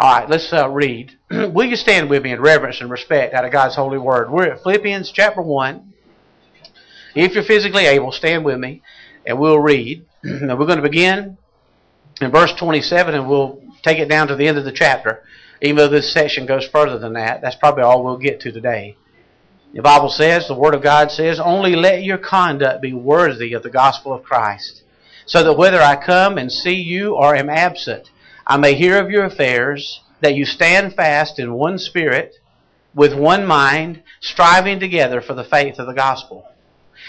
All right, let's uh, read. Will you stand with me in reverence and respect out of God's holy word? We're at Philippians chapter 1. If you're physically able, stand with me and we'll read. now we're going to begin in verse 27 and we'll take it down to the end of the chapter. Even though this section goes further than that, that's probably all we'll get to today. The Bible says, the Word of God says, only let your conduct be worthy of the gospel of Christ, so that whether I come and see you or am absent, I may hear of your affairs, that you stand fast in one spirit, with one mind, striving together for the faith of the gospel,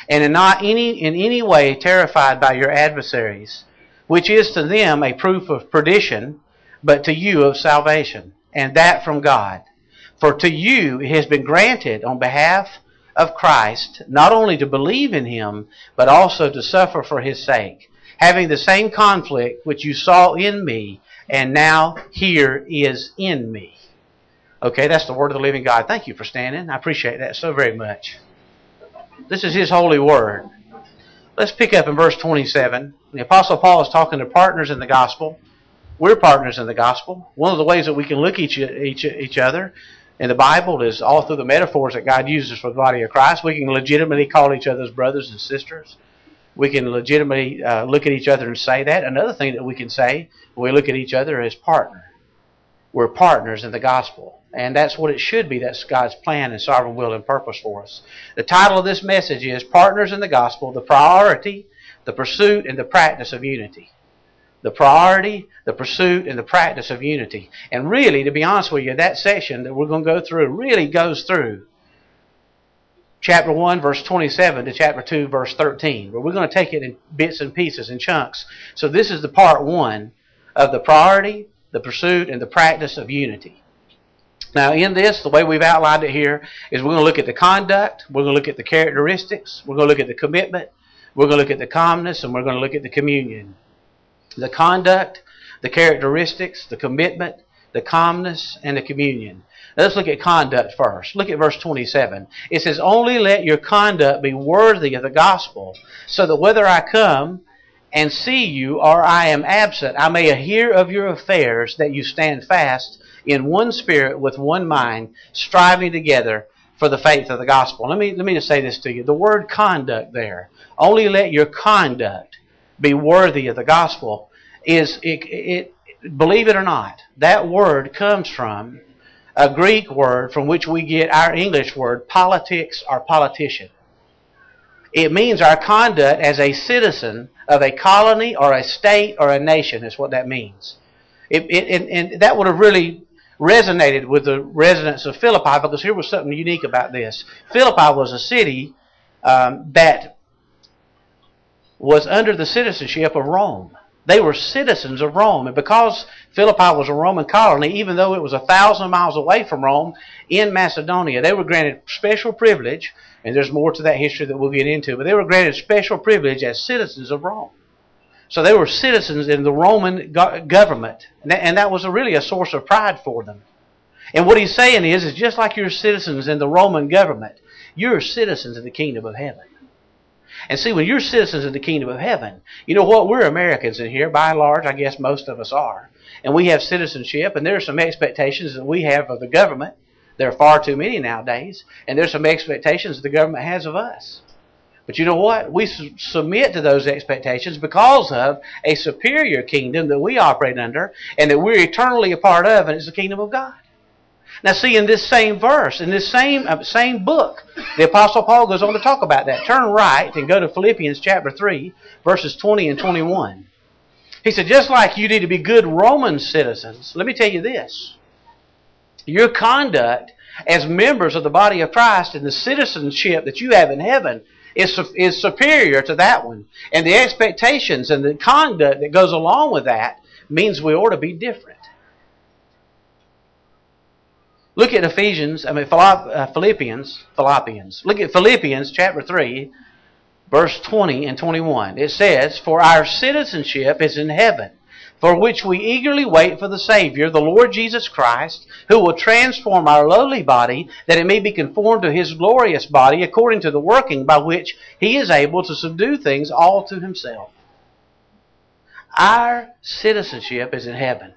and in not any in any way terrified by your adversaries, which is to them a proof of perdition, but to you of salvation, and that from God. For to you it has been granted on behalf of Christ not only to believe in him, but also to suffer for his sake, having the same conflict which you saw in me and now here is in me. Okay, that's the word of the living God. Thank you for standing. I appreciate that so very much. This is His holy word. Let's pick up in verse 27. The Apostle Paul is talking to partners in the gospel. We're partners in the gospel. One of the ways that we can look each, each, each other in the Bible is all through the metaphors that God uses for the body of Christ. We can legitimately call each other's brothers and sisters. We can legitimately uh, look at each other and say that. Another thing that we can say when we look at each other as partner. We're partners in the gospel. And that's what it should be. That's God's plan and sovereign will and purpose for us. The title of this message is Partners in the Gospel, the priority, the pursuit, and the practice of unity. The priority, the pursuit, and the practice of unity. And really, to be honest with you, that section that we're going to go through really goes through chapter 1, verse 27 to chapter 2, verse 13. But we're going to take it in bits and pieces and chunks. So this is the part 1 of the priority, the pursuit, and the practice of unity. Now, in this, the way we've outlined it here is we're going to look at the conduct, we're going to look at the characteristics, we're going to look at the commitment, we're going to look at the calmness, and we're going to look at the communion. The conduct, the characteristics, the commitment, the calmness, and the communion. Let's look at conduct first. Look at verse 27. It says, Only let your conduct be worthy of the gospel, so that whether I come and see you, or I am absent, I may hear of your affairs, that you stand fast in one spirit with one mind, striving together for the faith of the gospel. Let me, let me just say this to you. The word conduct there, only let your conduct be worthy of the gospel, is, it, it, believe it or not, that word comes from a Greek word from which we get our English word politics or politician. It means our conduct as a citizen of a colony or a state or a nation is what that means. It, it, and, and that would have really resonated with the residents of Philippi because here was something unique about this. Philippi was a city um, that was under the citizenship of Rome. They were citizens of Rome. And because Philippi was a Roman colony, even though it was a thousand miles away from Rome in Macedonia, they were granted special privilege and there's more to that history that we'll get into. But they were granted special privilege as citizens of Rome. So they were citizens in the Roman government. And that was really a source of pride for them. And what he's saying is, is just like you're citizens in the Roman government, you're citizens of the kingdom of heaven. And see, when you're citizens of the kingdom of heaven, you know what? We're Americans in here, by and large, I guess most of us are. And we have citizenship, and there are some expectations that we have of the government there are far too many nowadays, and there's some expectations the government has of us. But you know what? We su- submit to those expectations because of a superior kingdom that we operate under and that we're eternally a part of, and it's the kingdom of God. Now, see, in this same verse, in this same uh, same book, the Apostle Paul goes on to talk about that. Turn right and go to Philippians chapter 3, verses 20 and 21. He said, just like you need to be good Roman citizens, let me tell you this. Your conduct as members of the body of Christ and the citizenship that you have in heaven is, is superior to that one. And the expectations and the conduct that goes along with that means we ought to be different. Look at Ephesians, I mean uh, Philippians, Philippians. Look at Philippians chapter 3, verse 20 and 21. It says, For our citizenship is in heaven for which we eagerly wait for the Savior, the Lord Jesus Christ, who will transform our lowly body that it may be conformed to his glorious body according to the working by which he is able to subdue things all to himself. Our citizenship is in heaven.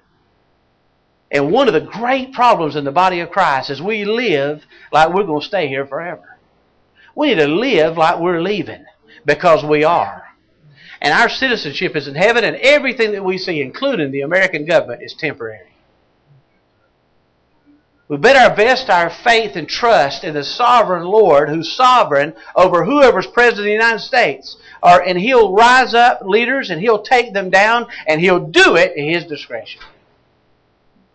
And one of the great problems in the body of Christ is we live like we're going to stay here forever. We need to live like we're leaving because we are. And our citizenship is in heaven, and everything that we see, including the American government, is temporary. We better invest our faith and trust in the sovereign Lord who's sovereign over whoever's president of the United States. Or, and he'll rise up leaders and he'll take them down and he'll do it in his discretion.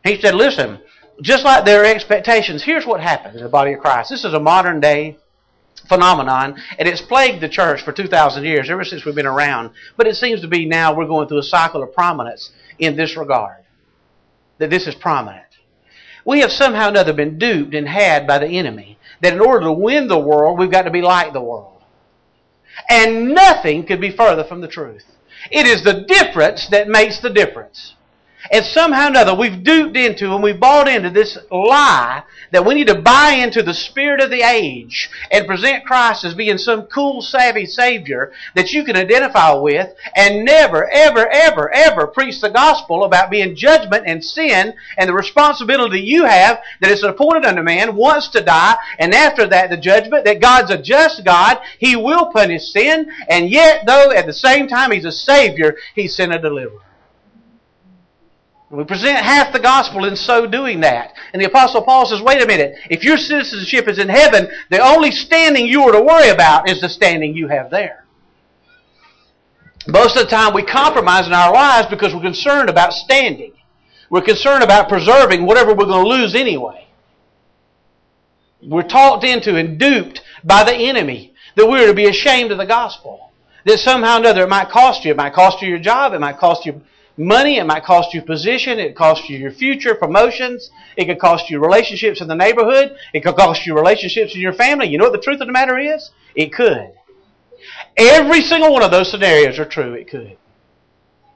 He said, listen, just like their expectations, here's what happens in the body of Christ. This is a modern day phenomenon, and it's plagued the church for 2,000 years, ever since we've been around. But it seems to be now we're going through a cycle of prominence in this regard. That this is prominent. We have somehow or another been duped and had by the enemy. That in order to win the world, we've got to be like the world. And nothing could be further from the truth. It is the difference that makes the difference. And somehow or another, we've duped into and we've bought into this lie that we need to buy into the spirit of the age and present Christ as being some cool, savvy Savior that you can identify with and never, ever, ever, ever preach the gospel about being judgment and sin and the responsibility you have that it's appointed unto man once to die. And after that the judgment, that God's a just God, He will punish sin, and yet though at the same time He's a Savior, He's sent a deliverer. We present half the gospel in so doing that. And the Apostle Paul says, wait a minute, if your citizenship is in heaven, the only standing you are to worry about is the standing you have there. Most of the time we compromise in our lives because we're concerned about standing. We're concerned about preserving whatever we're going to lose anyway. We're talked into and duped by the enemy that we're to be ashamed of the gospel. That somehow or another it might cost you. It might cost you your job. It might cost you money. It might cost you position. It costs you your future, promotions. It could cost you relationships in the neighborhood. It could cost you relationships in your family. You know what the truth of the matter is? It could. Every single one of those scenarios are true. It could.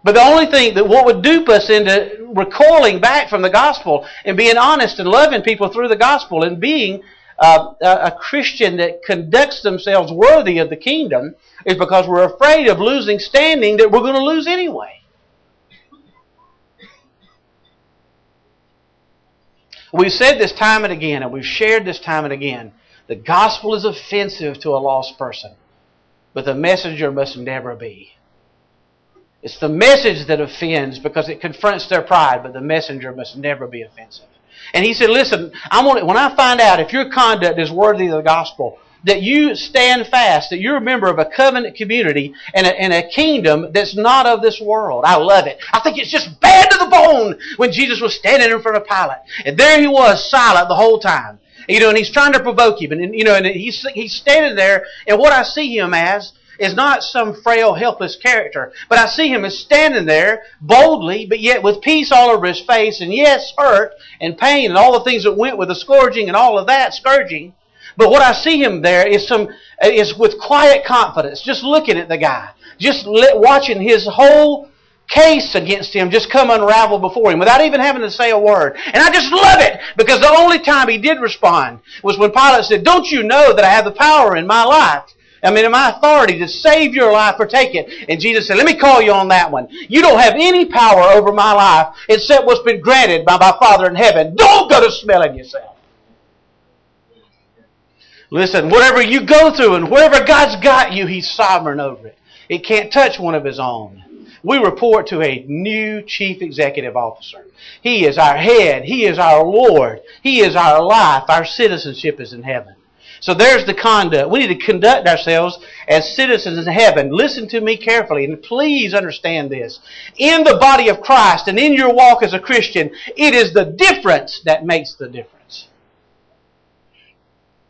But the only thing that what would dupe us into recoiling back from the gospel and being honest and loving people through the gospel and being uh, a Christian that conducts themselves worthy of the kingdom is because we're afraid of losing standing that we're going to lose anyway. We've said this time and again, and we've shared this time and again. The gospel is offensive to a lost person, but the messenger must never be. It's the message that offends because it confronts their pride, but the messenger must never be offensive. And he said, listen, I want when I find out if your conduct is worthy of the gospel, that you stand fast, that you're a member of a covenant community and a, and a kingdom that's not of this world. I love it. I think it's just bad to the bone when Jesus was standing in front of Pilate. And there he was, silent the whole time. You know, and he's trying to provoke him. And, you know, and he's, he's standing there, and what I see him as is not some frail, helpless character, but I see him as standing there boldly, but yet with peace all over his face, and yes, hurt and pain and all the things that went with the scourging and all of that, scourging. But what I see him there is some is with quiet confidence, just looking at the guy, just watching his whole case against him just come unravel before him without even having to say a word. And I just love it because the only time he did respond was when Pilate said, "Don't you know that I have the power in my life?" I mean, in my authority to save your life or take it. And Jesus said, let me call you on that one. You don't have any power over my life except what's been granted by my Father in heaven. Don't go to smelling yourself. Listen, whatever you go through and wherever God's got you, He's sovereign over it. It can't touch one of His own. We report to a new chief executive officer. He is our head. He is our Lord. He is our life. Our citizenship is in heaven. So there's the conduct. We need to conduct ourselves as citizens in heaven. Listen to me carefully and please understand this. In the body of Christ and in your walk as a Christian, it is the difference that makes the difference.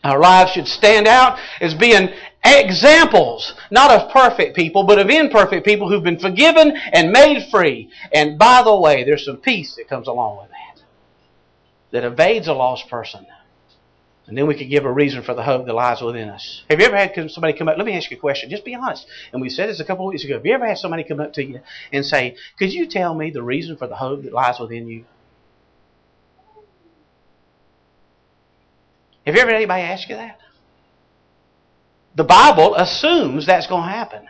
Our lives should stand out as being examples, not of perfect people, but of imperfect people who've been forgiven and made free. And by the way, there's some peace that comes along with that, that evades a lost person. And then we could give a reason for the hope that lies within us. Have you ever had somebody come up? Let me ask you a question. Just be honest. And we said this a couple of weeks ago. Have you ever had somebody come up to you and say, Could you tell me the reason for the hope that lies within you? Have you ever had anybody ask you that? The Bible assumes that's going to happen.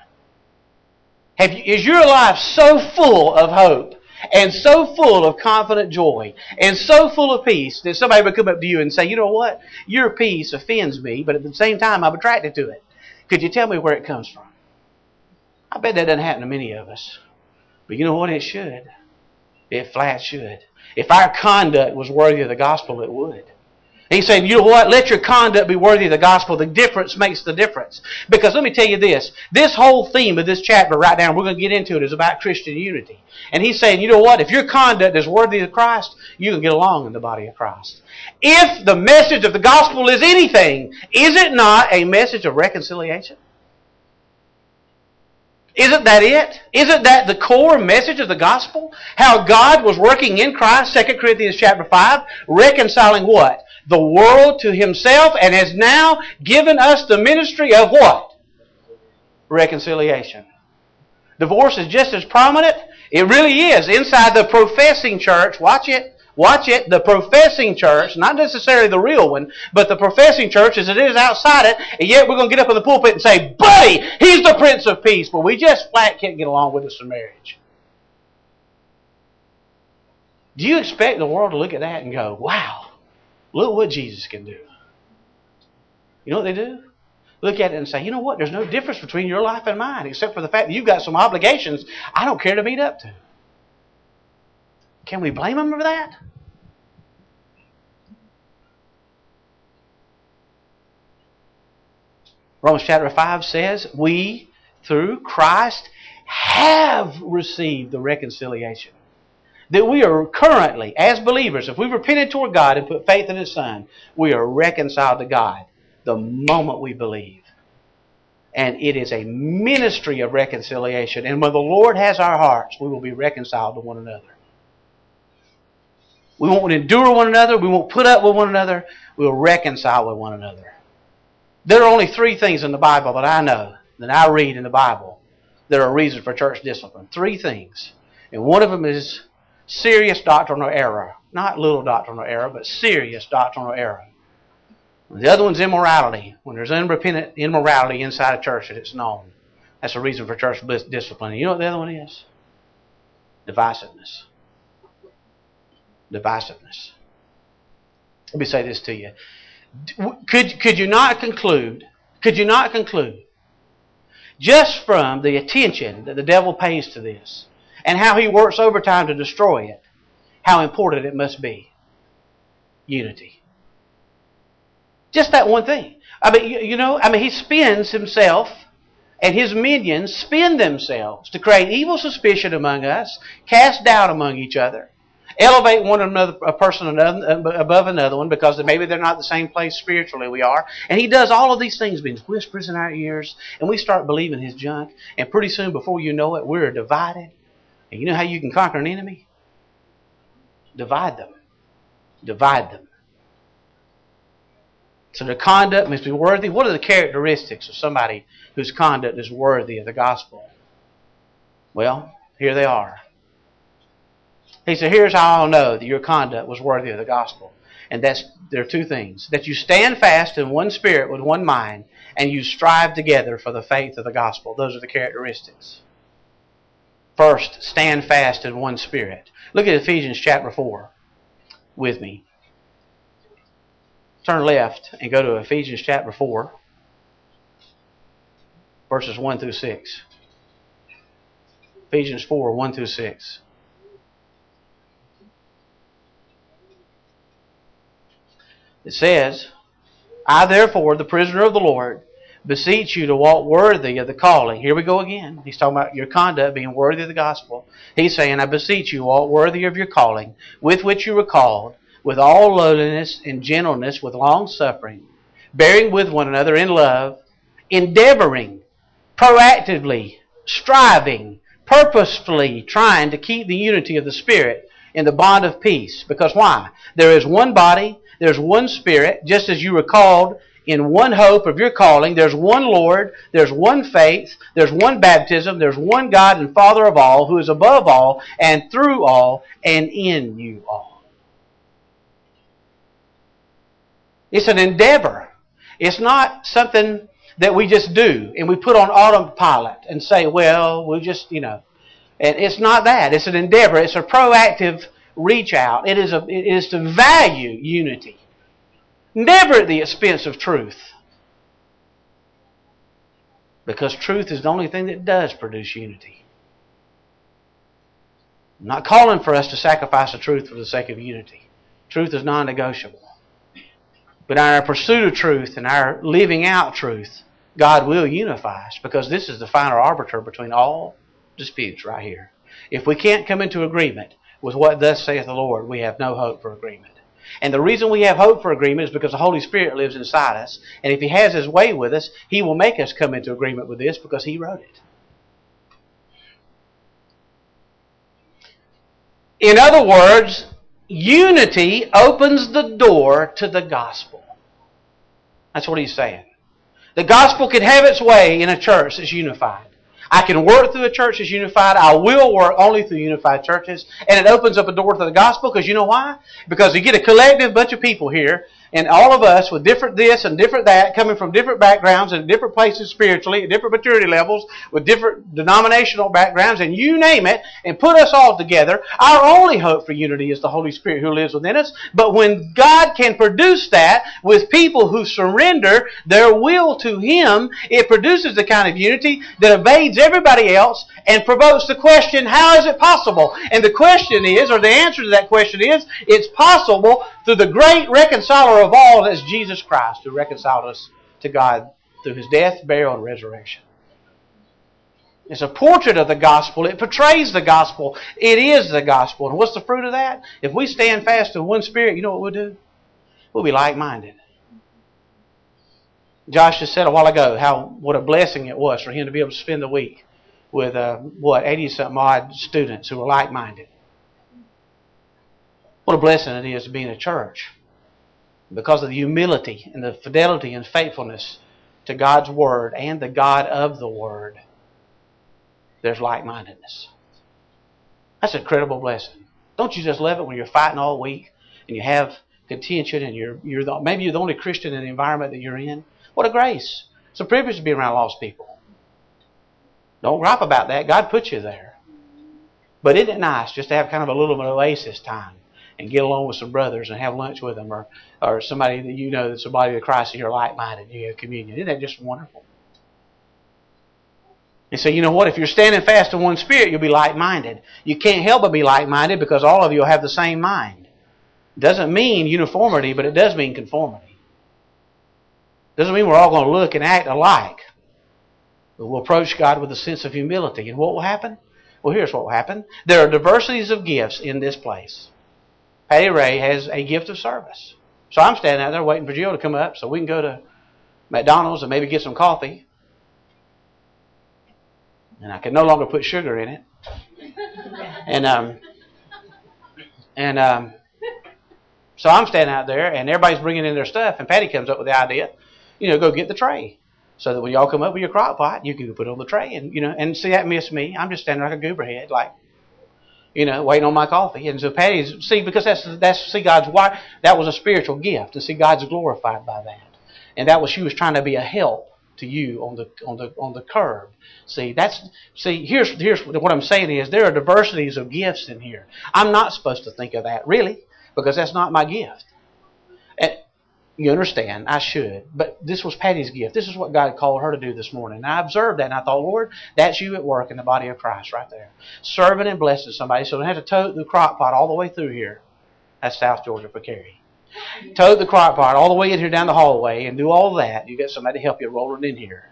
You, is your life so full of hope and so full of confident joy and so full of peace that somebody would come up to you and say, you know what? Your peace offends me, but at the same time, I'm attracted to it. Could you tell me where it comes from? I bet that doesn't happen to many of us. But you know what? It should. It flat should. If our conduct was worthy of the gospel, it would. He's saying, you know what? Let your conduct be worthy of the gospel. The difference makes the difference. Because let me tell you this. This whole theme of this chapter right now, we're going to get into it, is about Christian unity. And he's saying, you know what? If your conduct is worthy of Christ, you can get along in the body of Christ. If the message of the gospel is anything, is it not a message of reconciliation? Isn't that it? Isn't that the core message of the gospel? How God was working in Christ, 2 Corinthians chapter 5, reconciling what? The world to himself and has now given us the ministry of what? Reconciliation. Divorce is just as prominent. It really is. Inside the professing church, watch it. Watch it. The professing church, not necessarily the real one, but the professing church as it is outside it, and yet we're going to get up in the pulpit and say, Buddy, he's the Prince of Peace, but we just flat can't get along with us in marriage. Do you expect the world to look at that and go, wow, Look what Jesus can do. You know what they do? Look at it and say, you know what? There's no difference between your life and mine except for the fact that you've got some obligations I don't care to meet up to. Can we blame them for that? Romans chapter 5 says, We, through Christ, have received the reconciliation that we are currently, as believers, if we've repented toward God and put faith in His Son, we are reconciled to God the moment we believe. And it is a ministry of reconciliation. And when the Lord has our hearts, we will be reconciled to one another. We won't endure one another. We won't put up with one another. We'll reconcile with one another. There are only three things in the Bible that I know, that I read in the Bible, that are a reason for church discipline. Three things. And one of them is serious doctrinal error. Not little doctrinal error, but serious doctrinal error. The other one's immorality. When there's unrepentant immorality inside a church it's known. That's a reason for church discipline. You know what the other one is? Divisiveness. Divisiveness. Let me say this to you. Could, could you not conclude, could you not conclude, just from the attention that the devil pays to this, and how he works overtime to destroy it, how important it must be. Unity. Just that one thing. I mean, you know, I mean, he spends himself and his minions spend themselves to create evil suspicion among us, cast doubt among each other, elevate one another, a person another, above another one because maybe they're not the same place spiritually we are. And he does all of these things, being whispers in our ears, and we start believing his junk. And pretty soon, before you know it, we're divided and you know how you can conquer an enemy? Divide them. Divide them. So their conduct must be worthy. What are the characteristics of somebody whose conduct is worthy of the gospel? Well, here they are. He said, Here's how I'll know that your conduct was worthy of the gospel. And that's there are two things. That you stand fast in one spirit with one mind, and you strive together for the faith of the gospel. Those are the characteristics. First, stand fast in one spirit. Look at Ephesians chapter 4 with me. Turn left and go to Ephesians chapter 4, verses 1 through 6. Ephesians 4, 1 through 6. It says, I therefore, the prisoner of the Lord, beseech you to walk worthy of the calling. Here we go again. He's talking about your conduct being worthy of the gospel. He's saying, I beseech you, walk worthy of your calling, with which you were called, with all lowliness and gentleness, with long suffering, bearing with one another in love, endeavoring, proactively, striving, purposefully trying to keep the unity of the Spirit in the bond of peace. Because why? There is one body, there's one Spirit, just as you were called in one hope of your calling. There's one Lord, there's one faith, there's one baptism, there's one God and Father of all, who is above all, and through all, and in you all. It's an endeavor. It's not something that we just do and we put on autopilot and say, well, we'll just, you know, And it's not that. It's an endeavor. It's a proactive reach out. It is, a, it is to value unity. Never at the expense of truth. Because truth is the only thing that does produce unity. I'm not calling for us to sacrifice the truth for the sake of unity. Truth is non negotiable. But in our pursuit of truth and our living out truth, God will unify us because this is the final arbiter between all disputes right here. If we can't come into agreement with what thus saith the Lord, we have no hope for agreement. And the reason we have hope for agreement is because the Holy Spirit lives inside us. And if He has His way with us, He will make us come into agreement with this because He wrote it. In other words, unity opens the door to the gospel. That's what he's saying. The gospel can have its way in a church that's unified. I can work through a church that's unified. I will work only through unified churches. And it opens up a door to the gospel because you know why? Because you get a collective bunch of people here and all of us with different this and different that, coming from different backgrounds and different places spiritually, at different maturity levels, with different denominational backgrounds, and you name it, and put us all together. Our only hope for unity is the Holy Spirit who lives within us. But when God can produce that with people who surrender their will to Him, it produces the kind of unity that evades everybody else and provokes the question, how is it possible? And the question is, or the answer to that question is, it's possible through the great reconciler of all, that's Jesus Christ, who reconciled us to God through his death, burial, and resurrection. It's a portrait of the gospel. It portrays the gospel. It is the gospel. And what's the fruit of that? If we stand fast in one spirit, you know what we'll do? We'll be like minded. Josh just said a while ago how what a blessing it was for him to be able to spend the week with uh, what eighty something odd students who were like minded. What a blessing it is to be in a church because of the humility and the fidelity and faithfulness to God's Word and the God of the Word. There's like mindedness. That's an incredible blessing. Don't you just love it when you're fighting all week and you have contention and you're, you're the, maybe you're the only Christian in the environment that you're in? What a grace. It's a privilege to be around lost people. Don't gripe about that. God put you there. But isn't it nice just to have kind of a little bit of oasis time and get along with some brothers and have lunch with them or, or somebody that you know that's a body of Christ and you're like-minded and you have communion. Isn't that just wonderful? And so you know what? If you're standing fast in one spirit, you'll be like-minded. You can't help but be like-minded because all of you will have the same mind. It doesn't mean uniformity, but it does mean conformity. Doesn't mean we're all going to look and act alike. But we'll approach God with a sense of humility. And what will happen? Well, here's what will happen. There are diversities of gifts in this place. Patty Ray has a gift of service. So I'm standing out there waiting for Jill to come up so we can go to McDonald's and maybe get some coffee. And I can no longer put sugar in it. And um, and um, so I'm standing out there, and everybody's bringing in their stuff, and Patty comes up with the idea, you know, go get the tray. So that when y'all come up with your crock pot, you can put it on the tray, and you know, and see that miss me. I'm just standing like a goober head, like, you know, waiting on my coffee. And so Patty's see because that's that's see God's why that was a spiritual gift to see God's glorified by that, and that was she was trying to be a help to you on the on the on the curb. See that's see here's here's what I'm saying is there are diversities of gifts in here. I'm not supposed to think of that really because that's not my gift. You understand, I should. But this was Patty's gift. This is what God called her to do this morning. And I observed that and I thought, Lord, that's you at work in the body of Christ right there. Serving and blessing somebody so they have to tote the crock pot all the way through here. That's South Georgia for carry. Tote the crock pot all the way in here down the hallway and do all that. You get somebody to help you roll it in here.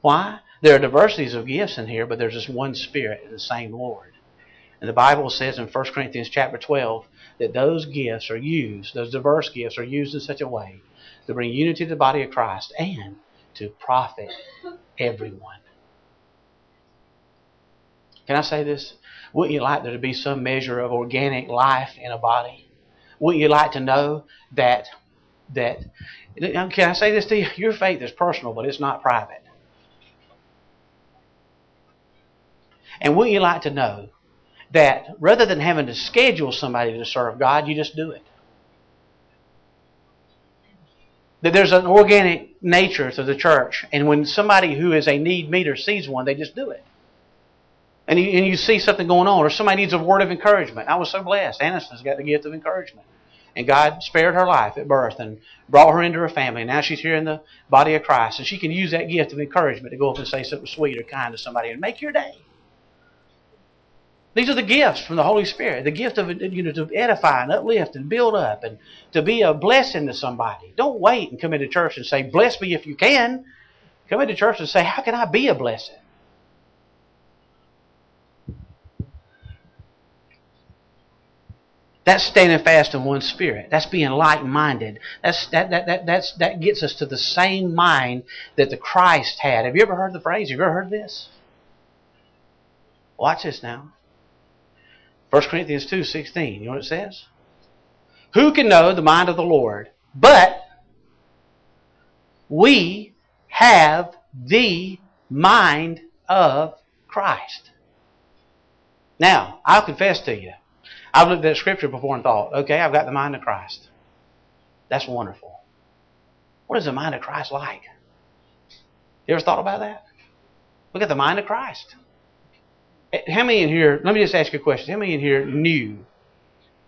Why? There are diversities of gifts in here, but there's just one Spirit, and the same Lord. And the Bible says in 1 Corinthians chapter 12 that those gifts are used, those diverse gifts are used in such a way to bring unity to the body of Christ and to profit everyone. Can I say this? Wouldn't you like there to be some measure of organic life in a body? Wouldn't you like to know that that can I say this to you? Your faith is personal, but it's not private. And wouldn't you like to know that rather than having to schedule somebody to serve God, you just do it. That there's an organic nature to the church, and when somebody who is a need meter sees one, they just do it. and you, and you see something going on, or somebody needs a word of encouragement. I was so blessed. Aniston's got the gift of encouragement. And God spared her life at birth and brought her into her family. And now she's here in the body of Christ. And she can use that gift of encouragement to go up and say something sweet or kind to somebody and make your day. These are the gifts from the Holy Spirit. The gift of you know to edify and uplift and build up and to be a blessing to somebody. Don't wait and come into church and say, Bless me if you can. Come into church and say, How can I be a blessing? That's standing fast in one spirit. That's being like-minded. That's that that that that's that gets us to the same mind that the Christ had. Have you ever heard the phrase? Have you ever heard this? Watch this now. 1 Corinthians 2.16. You know what it says? Who can know the mind of the Lord? But we have the mind of Christ. Now, I'll confess to you, I've looked at Scripture before and thought, okay, I've got the mind of Christ. That's wonderful. What is the mind of Christ like? You ever thought about that? Look at the mind of Christ. How many in here, let me just ask you a question. How many in here knew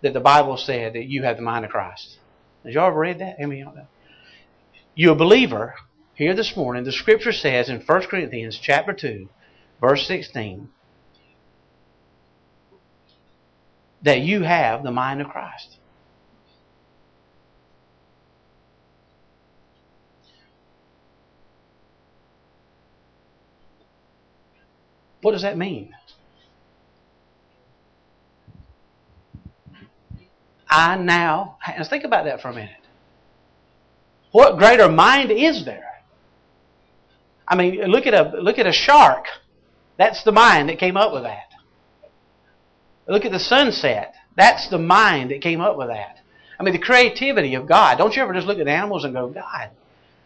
that the Bible said that you have the mind of Christ? Has y'all ever read that? How many y'all know? You're a believer here this morning. The Scripture says in 1 Corinthians chapter 2, verse 16, that you have the mind of Christ. What does that mean? I now, let's think about that for a minute. What greater mind is there? I mean, look at a look at a shark. That's the mind that came up with that. Look at the sunset. That's the mind that came up with that. I mean, the creativity of God. Don't you ever just look at animals and go, God,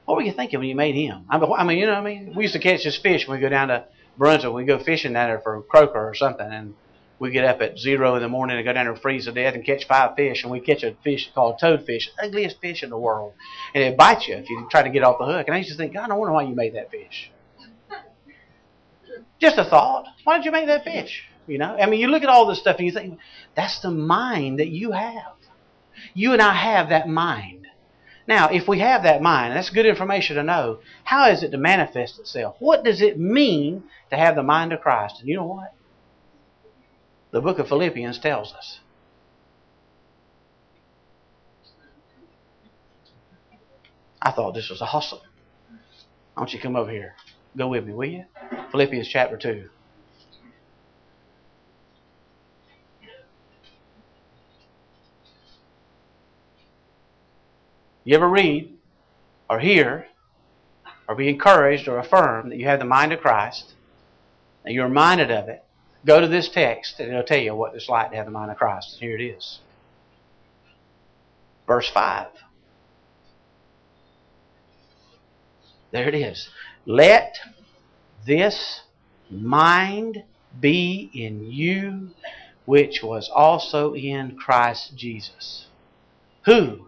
what were you thinking when you made him? I mean, you know what I mean? We used to catch this fish when we go down to Brunswick. We go fishing down there for croaker or something, and we get up at zero in the morning and go down there and freeze to death and catch five fish, and we catch a fish called toadfish, ugliest fish in the world, and it bites you if you try to get off the hook. And I used to think, God, I wonder why you made that fish. Just a thought. Why did you make that fish? You know, I mean, you look at all this stuff and you think, that's the mind that you have. You and I have that mind. Now, if we have that mind, that's good information to know. How is it to manifest itself? What does it mean to have the mind of Christ? And you know what? The book of Philippians tells us. I thought this was awesome. Why don't you come over here? Go with me, will you? Philippians chapter 2. You ever read or hear or be encouraged or affirmed that you have the mind of Christ and you're reminded of it, go to this text and it'll tell you what it's like to have the mind of Christ. Here it is. Verse 5. There it is. Let this mind be in you, which was also in Christ Jesus. Who,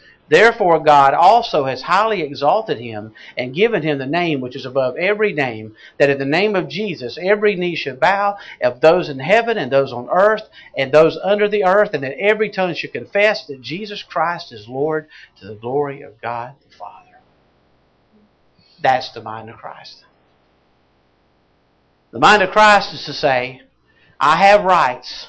Therefore God also has highly exalted him and given him the name which is above every name, that in the name of Jesus every knee should bow, of those in heaven and those on earth and those under the earth, and that every tongue should confess that Jesus Christ is Lord to the glory of God the Father. That's the mind of Christ. The mind of Christ is to say, I have rights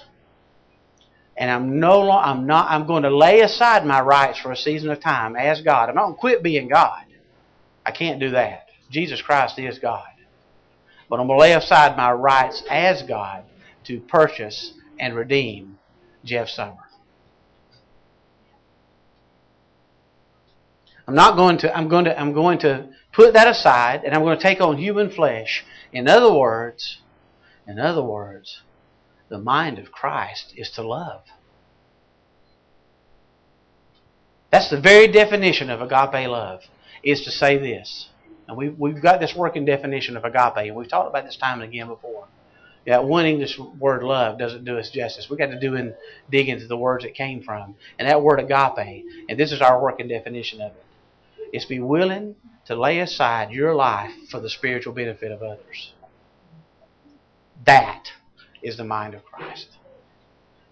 and I'm no I'm not, I'm going to lay aside my rights for a season of time as God. I'm not going to quit being God. I can't do that. Jesus Christ is God. But I'm going to lay aside my rights as God to purchase and redeem Jeff Summer. I'm not going to, I'm going to, I'm going to put that aside and I'm going to take on human flesh. In other words, in other words, the mind of Christ is to love. That's the very definition of agape love, is to say this. And we've, we've got this working definition of agape, and we've talked about this time and again before. That one English word love doesn't do us justice. We've got to do and dig into the words it came from. And that word agape, and this is our working definition of it. It's be willing to lay aside your life for the spiritual benefit of others. That is the mind of Christ.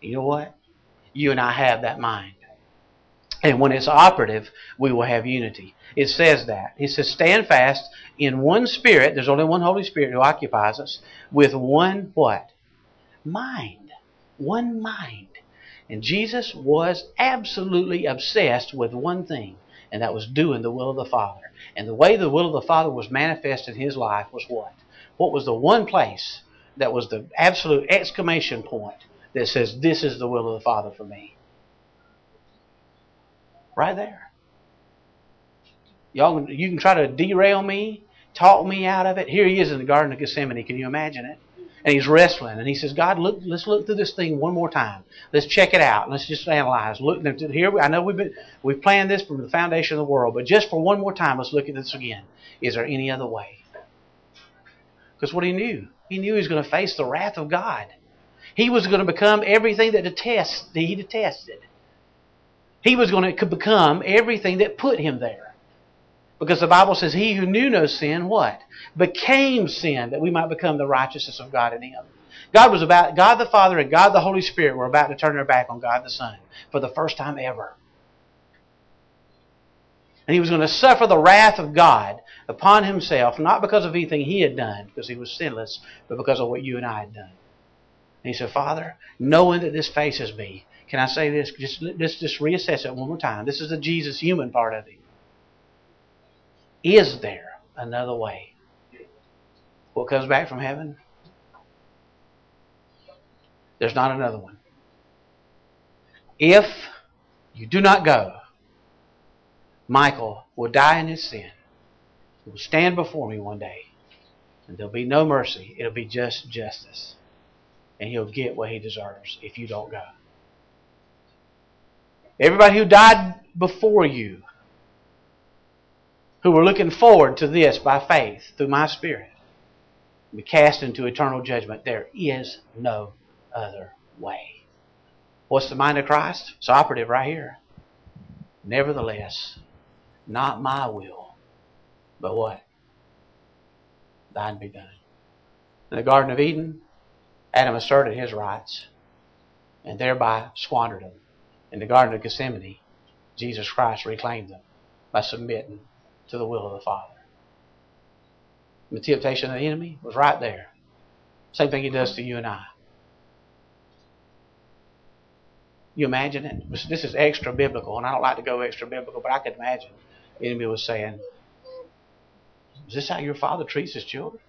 You know what? You and I have that mind. And when it's operative, we will have unity. It says that. It says, stand fast in one spirit. There's only one Holy Spirit who occupies us with one what? Mind. One mind. And Jesus was absolutely obsessed with one thing, and that was doing the will of the Father. And the way the will of the Father was manifest in his life was what? What was the one place that was the absolute exclamation point that says, This is the will of the Father for me? Right there. Y'all, you can try to derail me, talk me out of it. Here he is in the Garden of Gethsemane. Can you imagine it? And he's wrestling, and he says, "God, look, let's look through this thing one more time. Let's check it out. Let's just analyze. Look here. I know we've been we've planned this from the foundation of the world, but just for one more time, let's look at this again. Is there any other way? Because what he knew, he knew he was going to face the wrath of God. He was going to become everything that detests, he detested. He was going to become everything that put him there. Because the Bible says, He who knew no sin, what? Became sin that we might become the righteousness of God in Him. God was about, God the Father and God the Holy Spirit were about to turn their back on God the Son for the first time ever. And He was going to suffer the wrath of God upon Himself, not because of anything He had done, because He was sinless, but because of what you and I had done. And He said, Father, knowing that this faces me, can I say this? Just, let's just reassess it one more time. This is the Jesus human part of it. Is there another way? What comes back from heaven? There's not another one. If you do not go, Michael will die in his sin. He will stand before me one day, and there'll be no mercy. It'll be just justice. And he'll get what he deserves if you don't go. Everybody who died before you, who were looking forward to this by faith through my Spirit, be cast into eternal judgment. There is no other way. What's the mind of Christ? It's operative right here. Nevertheless, not my will, but what? Thine be done. In the Garden of Eden, Adam asserted his rights and thereby squandered them in the Garden of Gethsemane, Jesus Christ reclaimed them by submitting to the will of the Father. The temptation of the enemy was right there. Same thing he does to you and I. You imagine it? This is extra biblical, and I don't like to go extra biblical, but I could imagine enemy was saying, Is this how your father treats his children?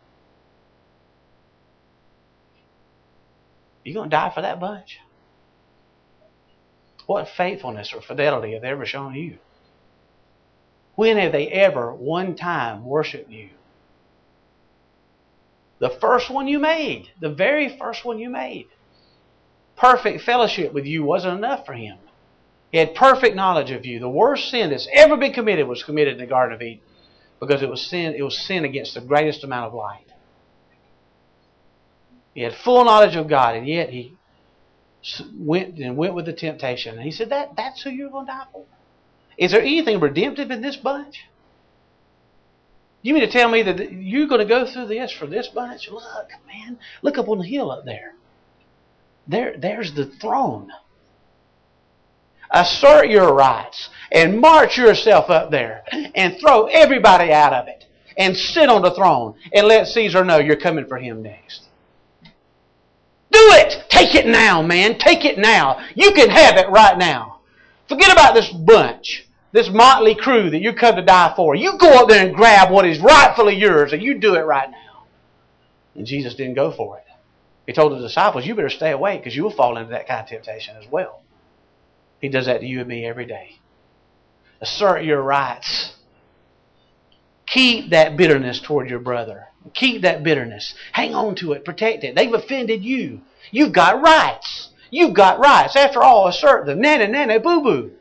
You gonna die for that bunch? What faithfulness or fidelity have they ever shown you? When have they ever one time worshiped you? The first one you made, the very first one you made. Perfect fellowship with you wasn't enough for him. He had perfect knowledge of you. The worst sin that's ever been committed was committed in the Garden of Eden because it was sin, it was sin against the greatest amount of light. He had full knowledge of God, and yet he went and went with the temptation. And he said, that, That's who you're going to die for. Is there anything redemptive in this bunch? You mean to tell me that you're going to go through this for this bunch? Look, man, look up on the hill up there. There, there's the throne. Assert your rights and march yourself up there and throw everybody out of it and sit on the throne and let Caesar know you're coming for him next. Do it! Take it now, man. Take it now. You can have it right now. Forget about this bunch, this motley crew that you come to die for. You go up there and grab what is rightfully yours, and you do it right now. And Jesus didn't go for it. He told the disciples, You better stay away because you will fall into that kind of temptation as well. He does that to you and me every day. Assert your rights. Keep that bitterness toward your brother. Keep that bitterness. Hang on to it. Protect it. They've offended you. You've got rights. You've got rights. After all, assert them. Nana, nana, boo boo.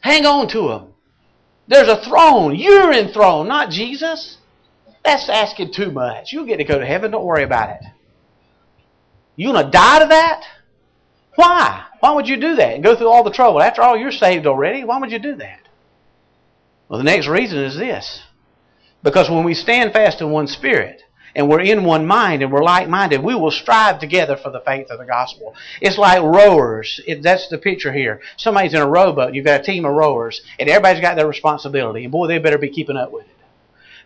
Hang on to them. There's a throne. You're enthroned, not Jesus. That's asking too much. You'll get to go to heaven. Don't worry about it. You want to die to that? Why? Why would you do that and go through all the trouble? After all, you're saved already. Why would you do that? Well, the next reason is this. Because when we stand fast in one spirit, and we're in one mind and we're like minded, we will strive together for the faith of the gospel. It's like rowers. It, that's the picture here. Somebody's in a rowboat, you've got a team of rowers, and everybody's got their responsibility. And boy, they better be keeping up with it.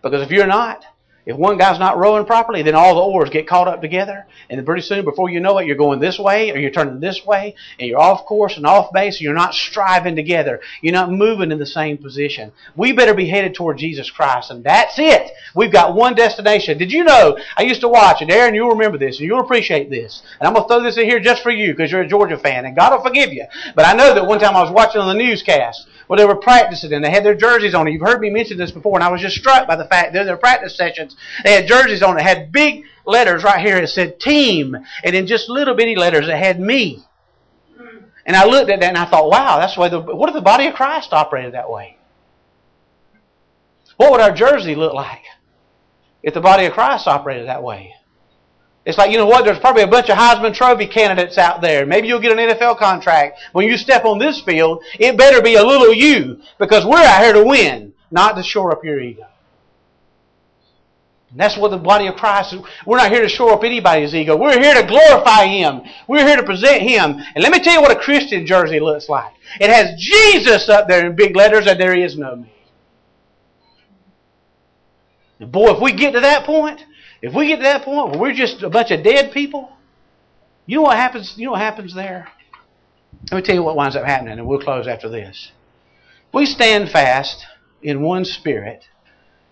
Because if you're not, if one guy's not rowing properly, then all the oars get caught up together, and pretty soon, before you know it, you're going this way or you're turning this way, and you're off course and off base, and you're not striving together. You're not moving in the same position. We better be headed toward Jesus Christ, and that's it. We've got one destination. Did you know? I used to watch, and Aaron, you'll remember this, and you'll appreciate this. And I'm going to throw this in here just for you because you're a Georgia fan, and God will forgive you. But I know that one time I was watching on the newscast well, they were practicing and they had their jerseys on. You've heard me mention this before, and I was just struck by the fact that in their practice sessions, they had jerseys on. They had big letters right here. It said team, and in just little bitty letters, it had me. And I looked at that and I thought, wow, that's the way the, what if the body of Christ operated that way? What would our jersey look like if the body of Christ operated that way? It's like, you know what, there's probably a bunch of Heisman Trophy candidates out there. Maybe you'll get an NFL contract. When you step on this field, it better be a little you because we're out here to win, not to shore up your ego. And that's what the body of Christ is. We're not here to shore up anybody's ego. We're here to glorify Him. We're here to present Him. And let me tell you what a Christian jersey looks like. It has Jesus up there in big letters and there is no me. And boy, if we get to that point, if we get to that point where we're just a bunch of dead people, you know what happens? You know what happens there? Let me tell you what winds up happening, and we'll close after this. We stand fast in one spirit,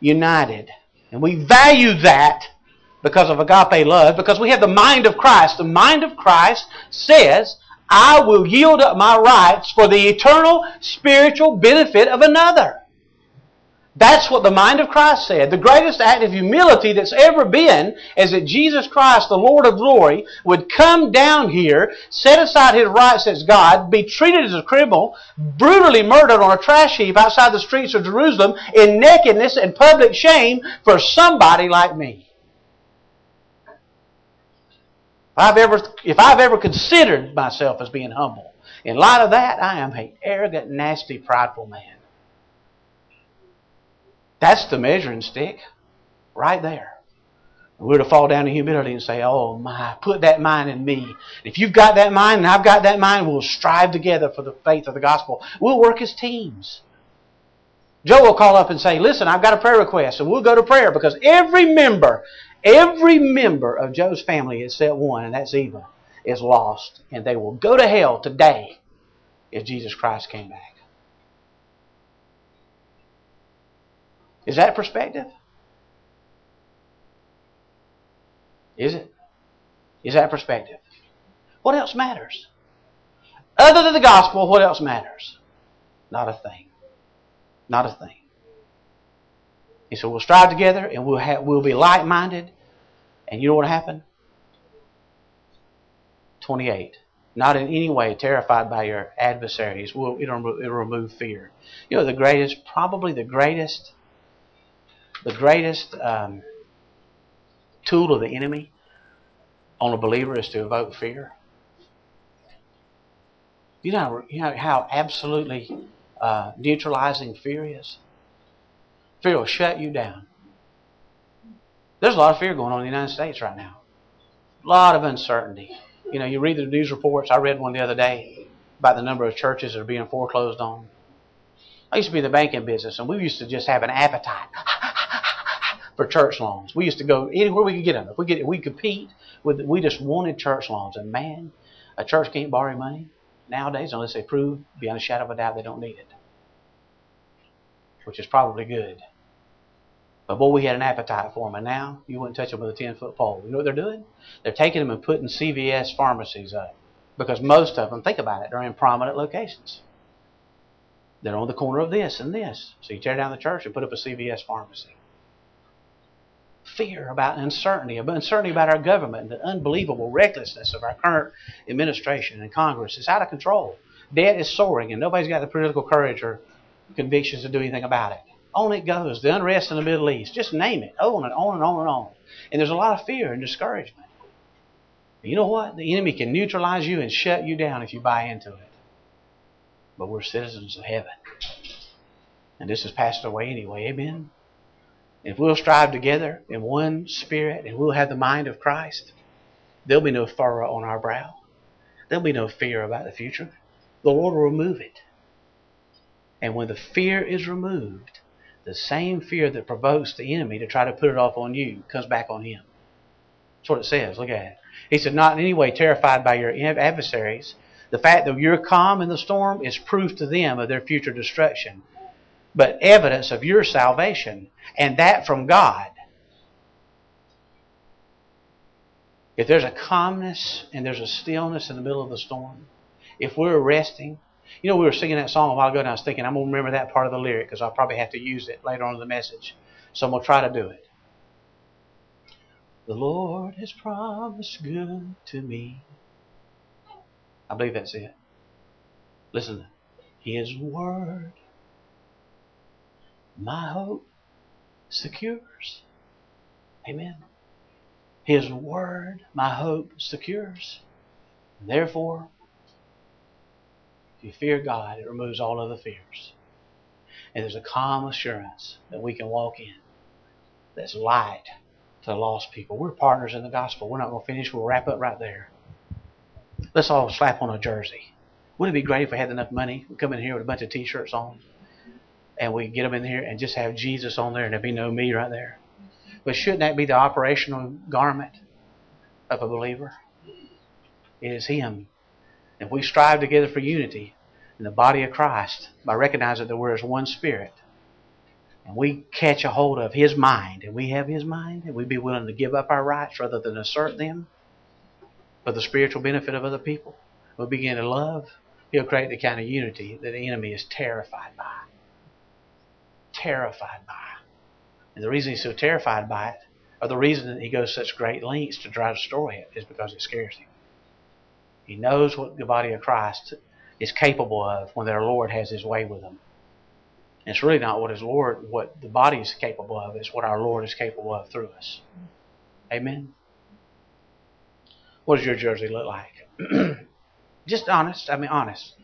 united, and we value that because of agape love, because we have the mind of Christ. The mind of Christ says, I will yield up my rights for the eternal spiritual benefit of another. That's what the mind of Christ said. The greatest act of humility that's ever been is that Jesus Christ, the Lord of glory, would come down here, set aside his rights as God, be treated as a criminal, brutally murdered on a trash heap outside the streets of Jerusalem in nakedness and public shame for somebody like me. If I've ever, if I've ever considered myself as being humble, in light of that, I am an arrogant, nasty, prideful man. That's the measuring stick right there. We're to fall down in humility and say, Oh my, put that mind in me. If you've got that mind and I've got that mind, we'll strive together for the faith of the gospel. We'll work as teams. Joe will call up and say, Listen, I've got a prayer request, and we'll go to prayer because every member, every member of Joe's family except one, and that's Eva, is lost. And they will go to hell today if Jesus Christ came back. Is that perspective? Is it? Is that perspective? What else matters? Other than the gospel, what else matters? Not a thing. Not a thing. And so we'll strive together and we'll, have, we'll be like minded. And you know what happened? 28. Not in any way terrified by your adversaries. We'll, it'll, it'll remove fear. You know, the greatest, probably the greatest the greatest um, tool of the enemy on a believer is to evoke fear. You know, you know how absolutely uh, neutralizing fear is? Fear will shut you down. There's a lot of fear going on in the United States right now. A lot of uncertainty. You know, you read the news reports. I read one the other day about the number of churches that are being foreclosed on. I used to be in the banking business, and we used to just have an appetite for church loans. We used to go anywhere we could get them. If we get, we compete with. We just wanted church loans, and man, a church can't borrow money nowadays unless they prove beyond a shadow of a doubt they don't need it, which is probably good. But boy, we had an appetite for them, and now you wouldn't touch them with a ten foot pole. You know what they're doing? They're taking them and putting CVS pharmacies up because most of them, think about it, they're in prominent locations. They're on the corner of this and this. So you tear down the church and put up a CVS pharmacy fear about uncertainty, uncertainty about our government, the unbelievable recklessness of our current administration and Congress is out of control. Debt is soaring, and nobody's got the political courage or convictions to do anything about it. On it goes. The unrest in the Middle East. Just name it. On and on and on and on. And there's a lot of fear and discouragement. You know what? The enemy can neutralize you and shut you down if you buy into it. But we're citizens of heaven. And this has passed away anyway. Amen. If we'll strive together in one spirit and we'll have the mind of Christ, there'll be no furrow on our brow. There'll be no fear about the future. The Lord will remove it. And when the fear is removed, the same fear that provokes the enemy to try to put it off on you comes back on him. That's what it says. Look at it. He said, Not in any way terrified by your adversaries. The fact that you're calm in the storm is proof to them of their future destruction, but evidence of your salvation, and that from God. If there's a calmness and there's a stillness in the middle of the storm, if we're resting, you know, we were singing that song a while ago, and I was thinking, I'm going to remember that part of the lyric because I'll probably have to use it later on in the message. So I'm going to try to do it. The Lord has promised good to me. I believe that's it. Listen, His word, my hope secures. Amen. His word, my hope secures. Therefore, if you fear God, it removes all other fears. And there's a calm assurance that we can walk in that's light to lost people. We're partners in the gospel. We're not going to finish. We'll wrap up right there. Let's all slap on a jersey. Wouldn't it be great if we had enough money? We'd come in here with a bunch of T-shirts on, and we get them in here and just have Jesus on there, and there'd be no me right there. But shouldn't that be the operational garment of a believer? It is Him. If we strive together for unity in the body of Christ by recognizing that we're as one Spirit, and we catch a hold of His mind, and we have His mind, and we be willing to give up our rights rather than assert them for the spiritual benefit of other people, we begin to love, He'll create the kind of unity that the enemy is terrified by. Terrified by. And the reason he's so terrified by it, or the reason that he goes such great lengths to try to destroy it, is because it scares him. He knows what the body of Christ is capable of when their Lord has his way with them. And It's really not what his Lord, what the body is capable of. It's what our Lord is capable of through us. Amen. What does your jersey look like? Just honest. I mean, honest.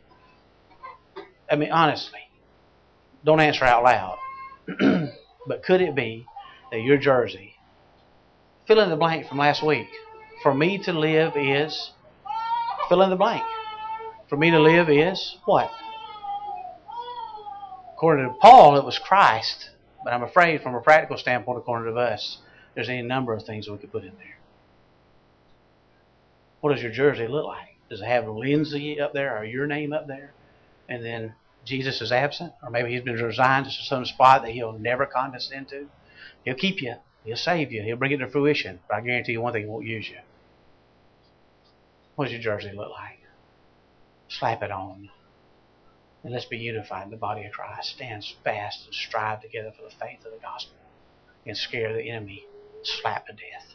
I mean, honestly. Don't answer out loud. but could it be that your jersey, fill in the blank from last week, for me to live is, fill in the blank. For me to live is what? According to Paul, it was Christ. But I'm afraid, from a practical standpoint, according to us, there's any number of things we could put in there. What does your jersey look like? Does it have Lindsay up there or your name up there? And then Jesus is absent, or maybe he's been resigned to some spot that he'll never condescend to. He'll keep you. He'll save you. He'll bring it to fruition. But I guarantee you one thing, he won't use you. What does your jersey look like? Slap it on. And let's be unified in the body of Christ. Stand fast and strive together for the faith of the gospel and scare the enemy slap to death.